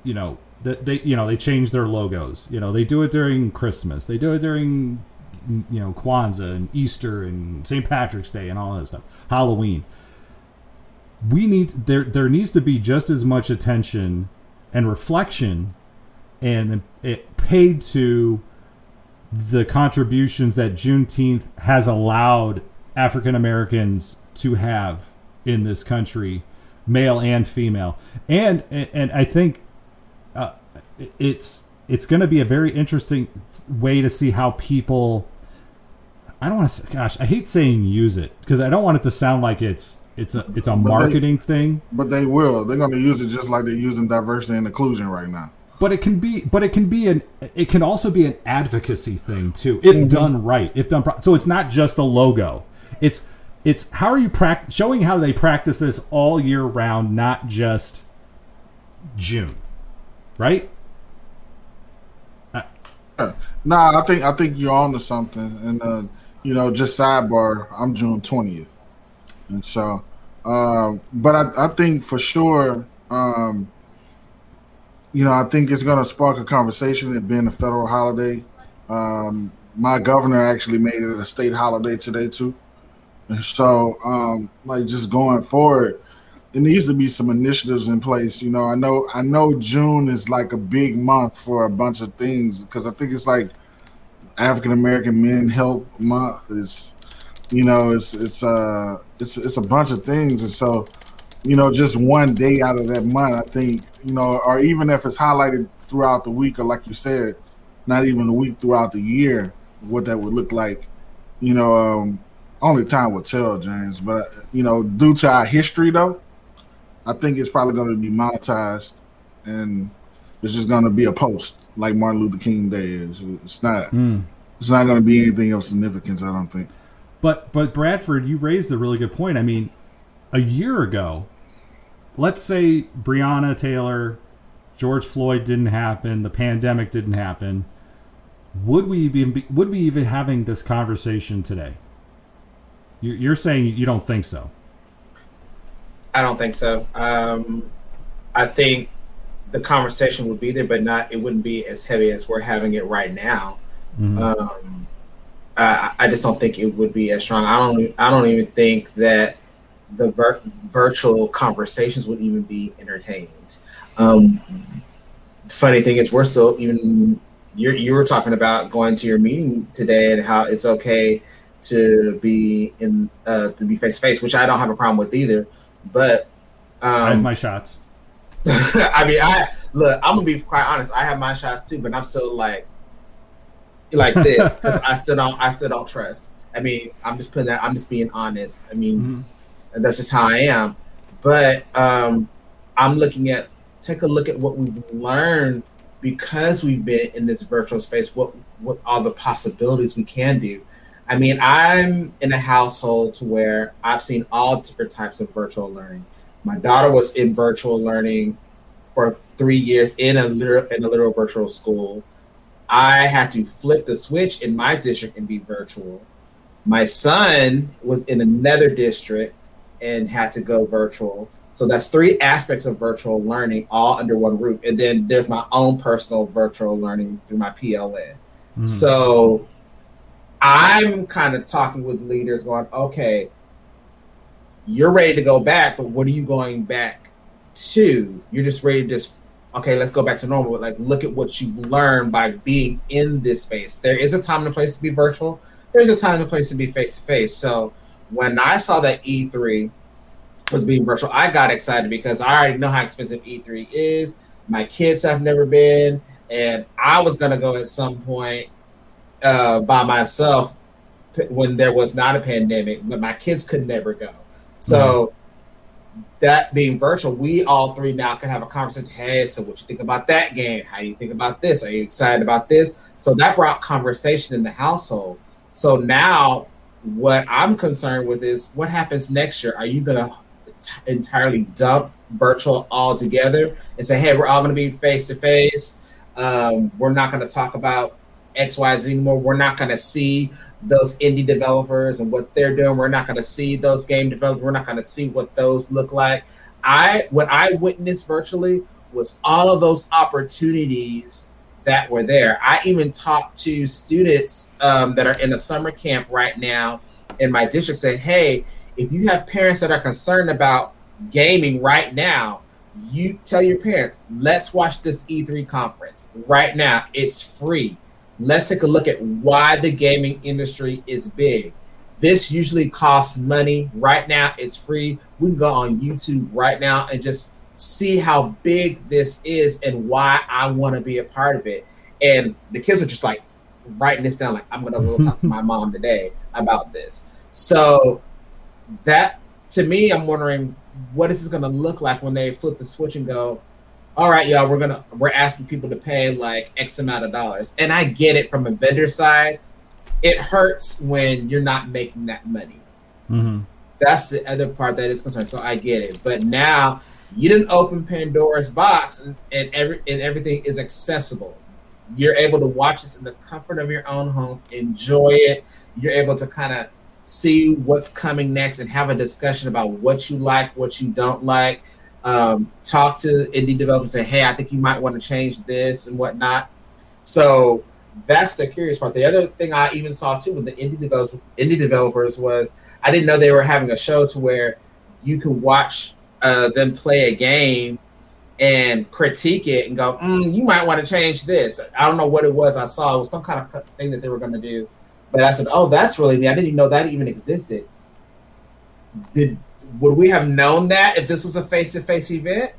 you know, that they you know they change their logos. You know, they do it during Christmas, they do it during you know Kwanzaa and Easter and St. Patrick's Day and all that stuff, Halloween. We need there there needs to be just as much attention and reflection and it paid to the contributions that Juneteenth has allowed African Americans to have in this country, male and female, and and I think uh, it's it's going to be a very interesting way to see how people I don't want to. Gosh, I hate saying use it because I don't want it to sound like it's it's a it's a marketing they, thing. But they will. They're going to use it just like they're using diversity and inclusion right now. But it can be. But it can be an. It can also be an advocacy thing too, if mm-hmm. done right. If done. Pro- so it's not just a logo. It's it's how are you pract- showing how they practice this all year round, not just June, right? Uh, nah, I think I think you're on to something, and uh, you know, just sidebar, I'm June 20th. And so, um, but I, I think for sure, um, you know, I think it's going to spark a conversation, it being a federal holiday. Um, my governor actually made it a state holiday today, too. And so, um, like, just going forward, it needs to be some initiatives in place. You know, I know I know June is like a big month for a bunch of things because I think it's like African American Men Health Month is, you know, it's it's uh it's it's a bunch of things, and so you know, just one day out of that month, I think you know, or even if it's highlighted throughout the week, or like you said, not even a week throughout the year, what that would look like. You know, um, only time will tell, James. But you know, due to our history, though, I think it's probably going to be monetized, and it's just going to be a post like Martin Luther King Day is. It's not. Mm. It's not going to be anything of significance. I don't think. But but Bradford, you raised a really good point. I mean, a year ago, let's say Breonna Taylor, George Floyd didn't happen, the pandemic didn't happen. Would we even be, would we even having this conversation today? You're saying you don't think so. I don't think so. Um, I think the conversation would be there, but not. It wouldn't be as heavy as we're having it right now. Mm-hmm. Um, I, I, just don't think it would be as strong. I don't. I don't even think that the vir- virtual conversations would even be entertained. Um, funny thing is, we're still even. You you were talking about going to your meeting today and how it's okay to be in uh, to be face to face, which I don't have a problem with either. But um, I have my shots. I mean, I look. I'm gonna be quite honest. I have my shots too, but I'm still like like this because I still don't. I still don't trust. I mean, I'm just putting that. I'm just being honest. I mean, mm-hmm. that's just how I am. But um, I'm looking at take a look at what we've learned because we've been in this virtual space. What what all the possibilities we can do. I mean, I'm in a household to where I've seen all different types of virtual learning. My daughter was in virtual learning for three years in a literal in a literal virtual school. I had to flip the switch in my district and be virtual. My son was in another district and had to go virtual. So that's three aspects of virtual learning all under one roof. And then there's my own personal virtual learning through my PLN. Mm. So I'm kind of talking with leaders going, okay, you're ready to go back, but what are you going back to? You're just ready to just, okay, let's go back to normal. Like, look at what you've learned by being in this space. There is a time and a place to be virtual. There's a time and a place to be face to face. So when I saw that E3 was being virtual, I got excited because I already know how expensive E3 is. My kids have never been, and I was gonna go at some point uh, by myself when there was not a pandemic, but my kids could never go. So mm-hmm. That being virtual, we all three now can have a conversation. Hey, so what you think about that game? How do you think about this? Are you excited about this? So that brought conversation in the household. So now what I'm concerned with is what happens next year. Are you gonna t- entirely dump virtual altogether and say, hey, we're all gonna be face to face? We're not gonna talk about XYZ anymore. We're not going to see those indie developers and what they're doing. We're not going to see those game developers. We're not going to see what those look like. I what I witnessed virtually was all of those opportunities that were there. I even talked to students um, that are in a summer camp right now in my district. Say, hey, if you have parents that are concerned about gaming right now, you tell your parents, let's watch this E3 conference right now. It's free let's take a look at why the gaming industry is big. This usually costs money. Right now, it's free. We can go on YouTube right now and just see how big this is and why I want to be a part of it. And the kids are just like writing this down, like, I'm going to go talk to my mom today about this. So, that to me, I'm wondering what is this going to look like when they flip the switch and go, all right, y'all, we're gonna we're asking people to pay like X amount of dollars. And I get it from a vendor side. It hurts when you're not making that money. Mm-hmm. That's the other part that is concerned. So I get it. But now you didn't open Pandora's box and, and every and everything is accessible. You're able to watch this in the comfort of your own home, enjoy it. You're able to kind of see what's coming next and have a discussion about what you like, what you don't like um, talk to indie developers and say, hey, I think you might want to change this and whatnot. So that's the curious part. The other thing I even saw too with the indie developers, indie developers was I didn't know they were having a show to where you can watch uh, them play a game and critique it and go, mm, you might want to change this. I don't know what it was I saw. It was some kind of thing that they were going to do. But I said, oh, that's really neat. I didn't even know that even existed. Did would we have known that if this was a face-to-face event?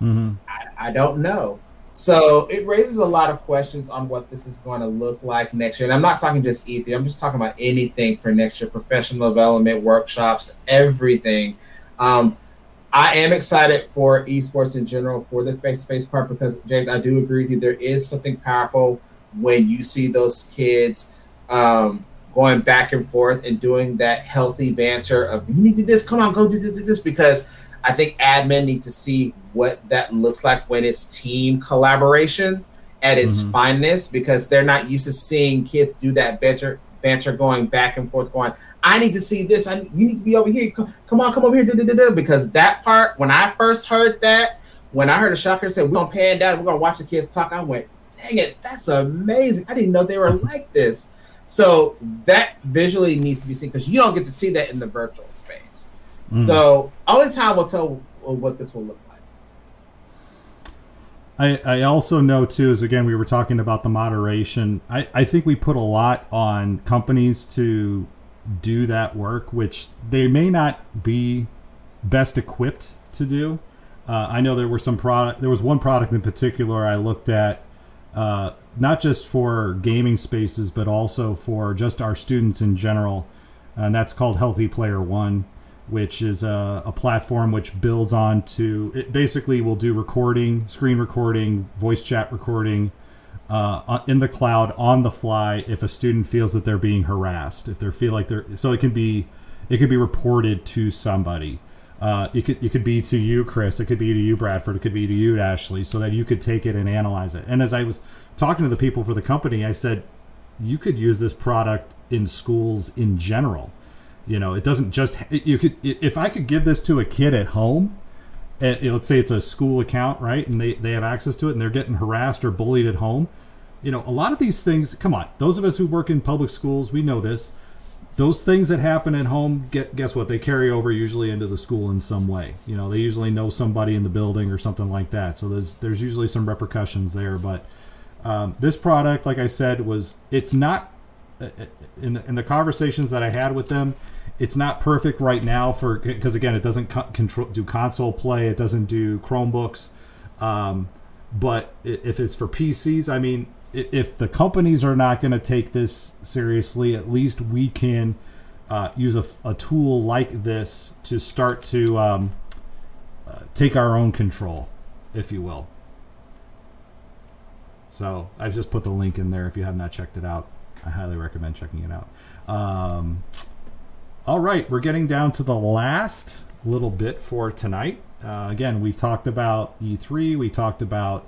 Mm-hmm. I, I don't know. So it raises a lot of questions on what this is going to look like next year. And I'm not talking just E3, I'm just talking about anything for next year professional development, workshops, everything. Um, I am excited for esports in general for the face to face part because, James, I do agree with you. There is something powerful when you see those kids um, going back and forth and doing that healthy banter of you need to do this, come on, go do this, this, because I think admin need to see what that looks like when it's team collaboration at its mm-hmm. finest because they're not used to seeing kids do that banter banter going back and forth going I need to see this. I you need to be over here. Come, come on, come over here. Da, da, da, because that part, when I first heard that, when I heard a shocker say we're gonna pan down, we're gonna watch the kids talk, I went, dang it, that's amazing. I didn't know they were like this. So that visually needs to be seen because you don't get to see that in the virtual space. Mm. So only time will tell what this will look like. I, I also know too is again we were talking about the moderation. I, I think we put a lot on companies to do that work, which they may not be best equipped to do. Uh, I know there were some product. There was one product in particular I looked at uh, not just for gaming spaces, but also for just our students in general. And that's called Healthy Player One, which is a, a platform which builds on to it basically will do recording, screen recording, voice chat recording uh, in the cloud on the fly if a student feels that they're being harassed, if they feel like they're so it can be it could be reported to somebody. Uh, it could it could be to you, Chris. It could be to you, Bradford. It could be to you, Ashley, so that you could take it and analyze it. And as I was talking to the people for the company, I said you could use this product in schools in general. You know, it doesn't just you could if I could give this to a kid at home. Eh, at, let's say it's a school account, right? And they, they have access to it and they're getting harassed or bullied at home. You know, a lot of these things, come on, those of us who work in public schools, we know this those things that happen at home get guess what they carry over usually into the school in some way you know they usually know somebody in the building or something like that so there's there's usually some repercussions there but um, this product like i said was it's not uh, uh, in the, in the conversations that i had with them it's not perfect right now for because again it doesn't co- control do console play it doesn't do chromebooks um, but if it's for pcs i mean if the companies are not going to take this seriously, at least we can uh, use a, a, tool like this to start to um, uh, take our own control, if you will. So I've just put the link in there if you have not checked it out. I highly recommend checking it out. Um, all right, we're getting down to the last little bit for tonight. Uh, again, we've talked about E3, we talked about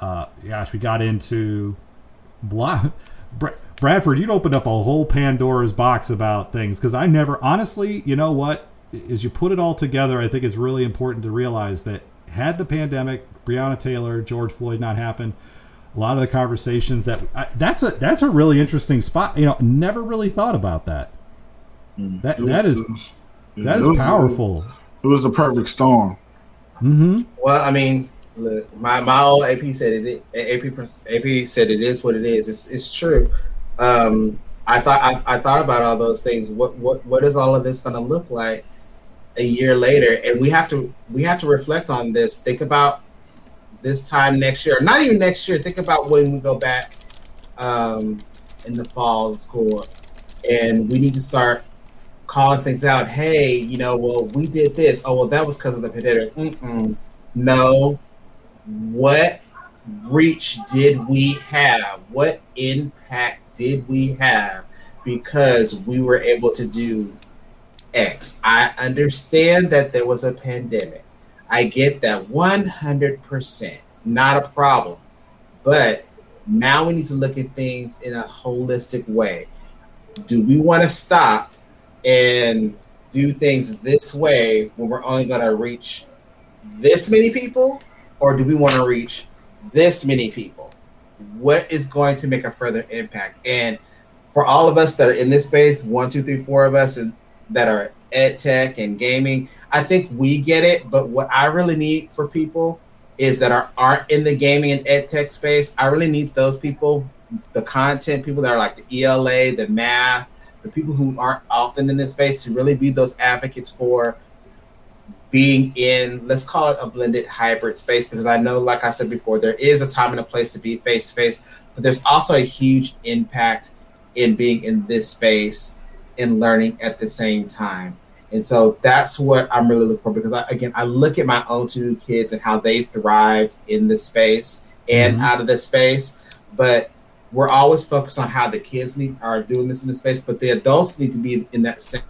uh, gosh, we got into blah. Bradford, you'd opened up a whole Pandora's box about things because I never, honestly, you know what? As you put it all together, I think it's really important to realize that had the pandemic, Breonna Taylor, George Floyd not happened, a lot of the conversations that I, that's a that's a really interesting spot. You know, never really thought about that. Mm. That was, that is was, that is powerful. it was a perfect storm. Mm-hmm. Well, I mean, Look, my my old AP said it. AP AP said it is what it is. It's it's true. Um, I thought I, I thought about all those things. What what what is all of this going to look like a year later? And we have to we have to reflect on this. Think about this time next year. Not even next year. Think about when we go back um, in the fall of school, and we need to start calling things out. Hey, you know, well, we did this. Oh, well, that was because of the pandemic. Mm-mm. No, what reach did we have? What impact did we have because we were able to do X? I understand that there was a pandemic. I get that 100%, not a problem. But now we need to look at things in a holistic way. Do we want to stop and do things this way when we're only going to reach this many people? or do we want to reach this many people? What is going to make a further impact? And for all of us that are in this space, one, two, three, four of us, and that are ed tech and gaming, I think we get it, but what I really need for people is that are aren't in the gaming and ed tech space. I really need those people, the content people that are like the ELA, the math, the people who aren't often in this space to really be those advocates for being in let's call it a blended hybrid space because I know, like I said before, there is a time and a place to be face to face, but there's also a huge impact in being in this space and learning at the same time. And so that's what I'm really looking for because I, again, I look at my own two kids and how they thrived in this space and Mhm. out of this space. But we're always focused on how the kids need are doing this in the space, but the adults need to be in that same.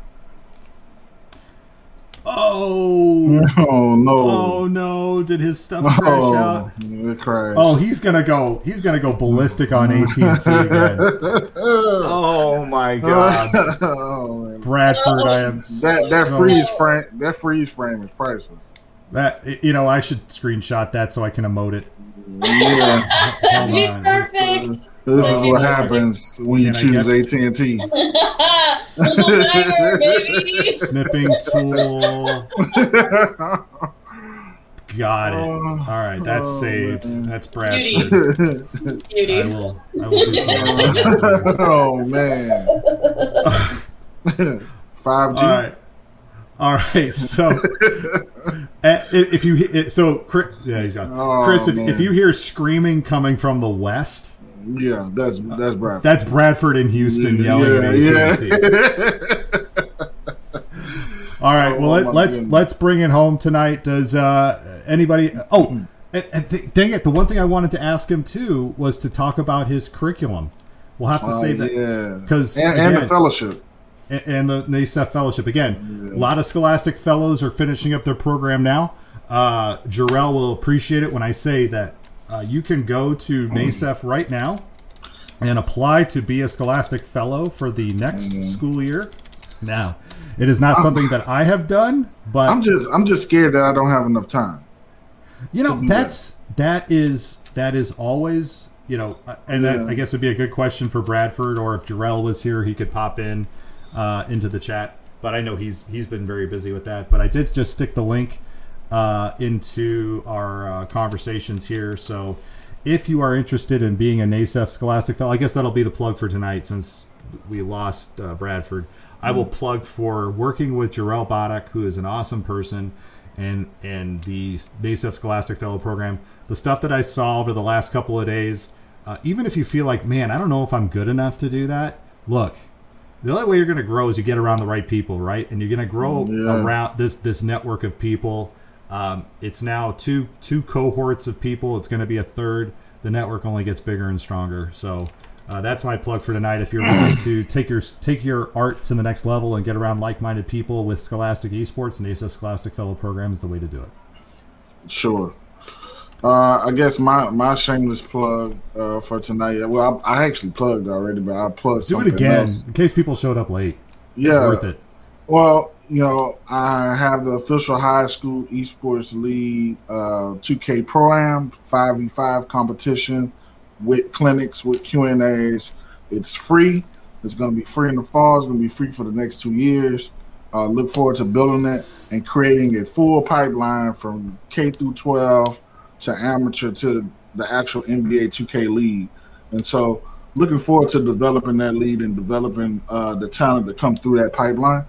Oh, Oh no! oh no! Did his stuff oh, crash Oh, out? it crashed. Oh, he's gonna go. He's gonna go ballistic on AT and T again. Oh my god, oh. Bradford! I am That that so- freeze frame that freeze frame is priceless. That you know, I should screenshot that so I can emote it. Yeah, Be on. perfect. this is what happens when you choose AT and T. Little timer, baby. Snipping tool. Got it. Oh. All right, that's Oh, saved. man. That's Beauty. Bradford. I Beauty. will. I will do something. oh man, five G. All right. All right. So, uh, if you so, Chris, yeah, he's gone. Oh, Chris, if, if you hear screaming coming from the west, Yeah, that's that's Bradford. that's Bradford in Houston yelling at AT&T. All right. Well, Oh, let, my let's let's bring it home tonight. Does uh, anybody? Oh, and, and th- dang it! The one thing I wanted to ask him too was to talk about his curriculum. We'll have to Oh, save that yeah, because and, and the fellowship. And the NASEF Fellowship. Again, a lot of Scholastic Fellows are finishing up their program now. Uh, Jarrell will appreciate it when I say that uh, you can go to NASEF right now and apply to be a Scholastic Fellow for the next school year. Now, it is not something that I have done, but I'm just I'm just scared that I don't have enough time. you know that's that is that is always you know and that i guess would be a good question for bradford or if jarrell was here he could pop in uh, into the chat but i know he's he's been very busy with that but i did just stick the link uh, into our uh, conversations here so if you are interested in being a NASEF Scholastic Fellow, I guess that'll be the plug for tonight since we lost uh, Bradford. I will plug for working with Jarrell Boddock, who is an awesome person, and and the NASEF Scholastic Fellow program. The stuff that I saw over the last couple of days, uh, even if you feel like, man, I don't know if I'm good enough to do that. Look, the only way you're going to grow is you get around the right people, right? And you're going to grow Yeah. around this this network of people. Um, it's now two two cohorts of people. It's going to be a third. The network only gets bigger and stronger. So uh, that's my plug for tonight. If you're ready to take your take your art to the next level and get around like-minded people with Scholastic Esports, and ASA Scholastic Fellow Program is the way to do it. Sure. Uh, I guess my, my shameless plug uh, for tonight. Well, I, I actually plugged already, but I plugged Do it again else. in case people showed up late. It's Yeah. worth it. Well, you know, I have the official high school esports league uh, 2K Pro Am 5v5 competition with clinics with Q and A's. It's free. It's going to be free in the fall. It's going to be free for the next two years. Uh, look forward to building it and creating a full pipeline from K through 12 to amateur to the actual NBA 2K league. And so, looking forward to developing that lead and developing uh, the talent to come through that pipeline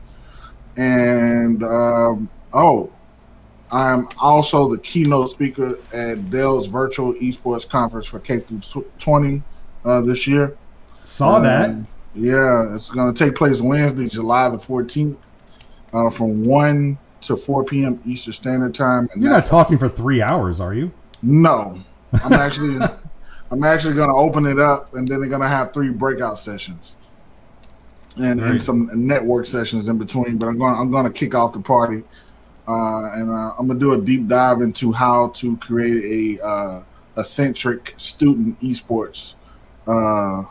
and um, oh, I'm also the keynote speaker at Dell's virtual esports conference for K through 20 uh, this year. Saw that. Um, yeah, it's going to take place Wednesday, July the 14th, uh, from 1 to 4 p.m. Eastern Standard Time. And You're not talking for three hours, are you? No, I'm actually, I'm actually going to open it up, and then they're going to have three breakout sessions, and, Right. and some network sessions in between. But I'm going, I'm going to kick off the party, uh, and uh, I'm going to do a deep dive into how to create a uh, a centric student esports uh,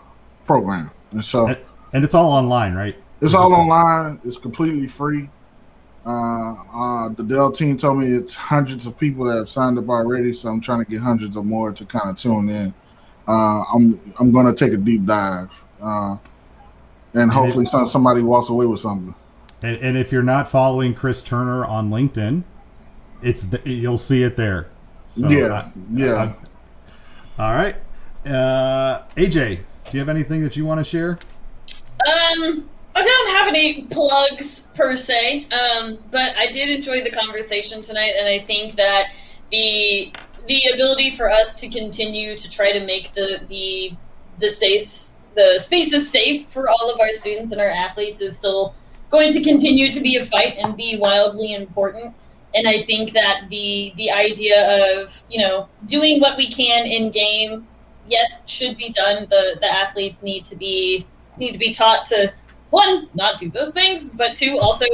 program. And so And- it's all online, right? it's It's all online. It's completely free. Uh, uh, the Dell team told me it's hundreds of people that have signed up already, so I'm trying to get hundreds or more to kind of tune in. Uh, I'm I'm going to take a deep dive, uh, and hopefully some, somebody walks away with something. And, and if you're not following Chris Turner on LinkedIn, it's the, you'll see it there. So, yeah, uh, yeah. uh, all right, uh, AJ, do you have anything that you want to share? Um, I don't have any plugs per se, um, but I did enjoy the conversation tonight, and I think that the the ability for us to continue to try to make the the the safe the spaces safe for all of our students and our athletes is still going to continue to be a fight and be wildly important. And I think that the the idea of you know doing what we can in game, yes, should be done. The the athletes need to be need to be taught to one not do those things, but two also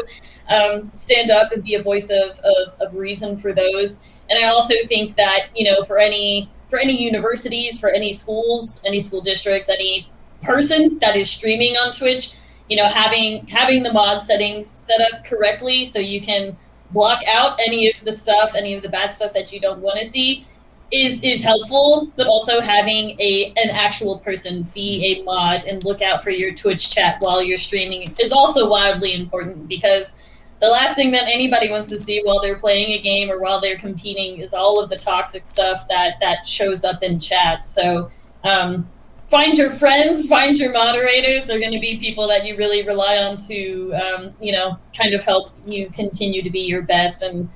um, stand up and be a voice of, of, of reason for those. And I also think that you know for any for any universities, for any schools, any school districts, any person that is streaming on Twitch, you know, having having the mod settings set up correctly so you can block out any of the stuff, any of the bad stuff that you don't want to see is is helpful, but also having a an actual person be a mod and look out for your Twitch chat while you're streaming is also wildly important because the last thing that anybody wants to see while they're playing a game or while they're competing is all of the toxic stuff that that shows up in chat. So um, find your friends, find your moderators. They're going to be people that you really rely on to, um, you know, kind of help you continue to be your best and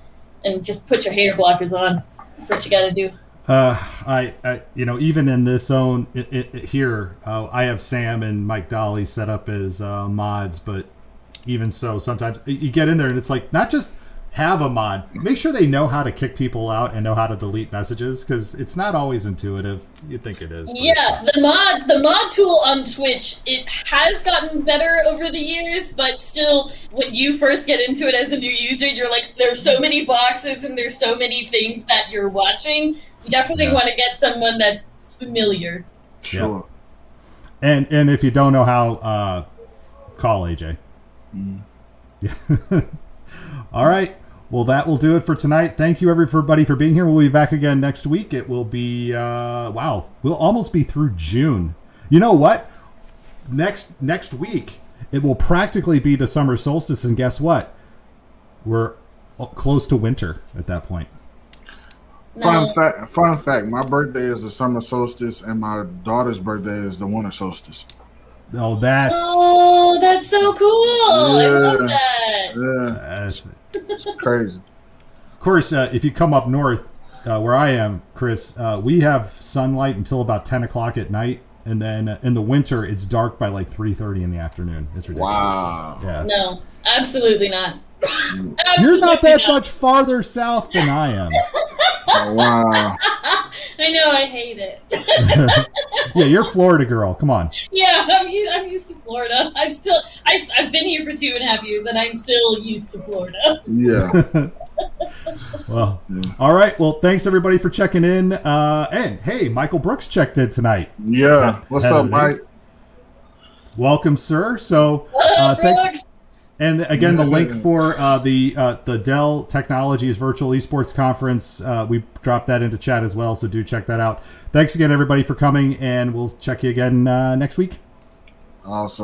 and just put your hater blockers on. That's what you got to do. Uh, I, I, you know, even in this zone it, it, it here, uh, I have Sam and Mike Dolly set up as uh, mods, but even so, sometimes you get in there and it's like not just have a mod, make sure they know how to kick people out and know how to delete messages because it's not always intuitive. You think it is? Yeah, the mod the mod tool on Twitch it has gotten better over the years, but still, when you first get into it as a new user, you're like, there's so many boxes and there's so many things that you're watching. You definitely Yeah. want to get someone that's familiar. Sure. And and if you don't know how, uh, call AJ. All right. Well, that will do it for tonight. Thank you, everybody, for being here. We'll be back again next week. It will be, uh, wow, we'll almost be through June. You know what? Next next week, it will practically be the summer solstice, and guess what? We're close to winter at that point. Fun fact. Fun fact. My birthday is the summer solstice, and my daughter's birthday is the winter solstice. Oh, that's Oh, that's so cool! I love that. Yeah, that's- it's crazy. Of course, uh, if you come up north, uh, where I am, Chris, uh, we have sunlight until about ten o'clock at night, and then uh, in the winter it's dark by like three thirty in the afternoon. It's ridiculous. Wow. Yeah, No, absolutely not. you're not Absolutely that much farther south than I am. Oh, wow. I know. I hate it. yeah, you're Florida girl. Come on. Yeah, I'm used, I'm used to Florida. I still, I, I've been here for two and a half years, and I'm still used to Florida. Yeah. Well, all right. Well, thanks everybody for checking in. Uh, and hey, Michael Brooks checked in tonight. Yeah. What's Had up. Mike? Welcome, sir. So, uh, thanks. And again, the link for uh, the uh, the Dell Technologies Virtual Esports Conference, uh, we dropped that into chat as well. So do check that out. Thanks again, everybody, for coming, and we'll check you again uh, next week. Awesome.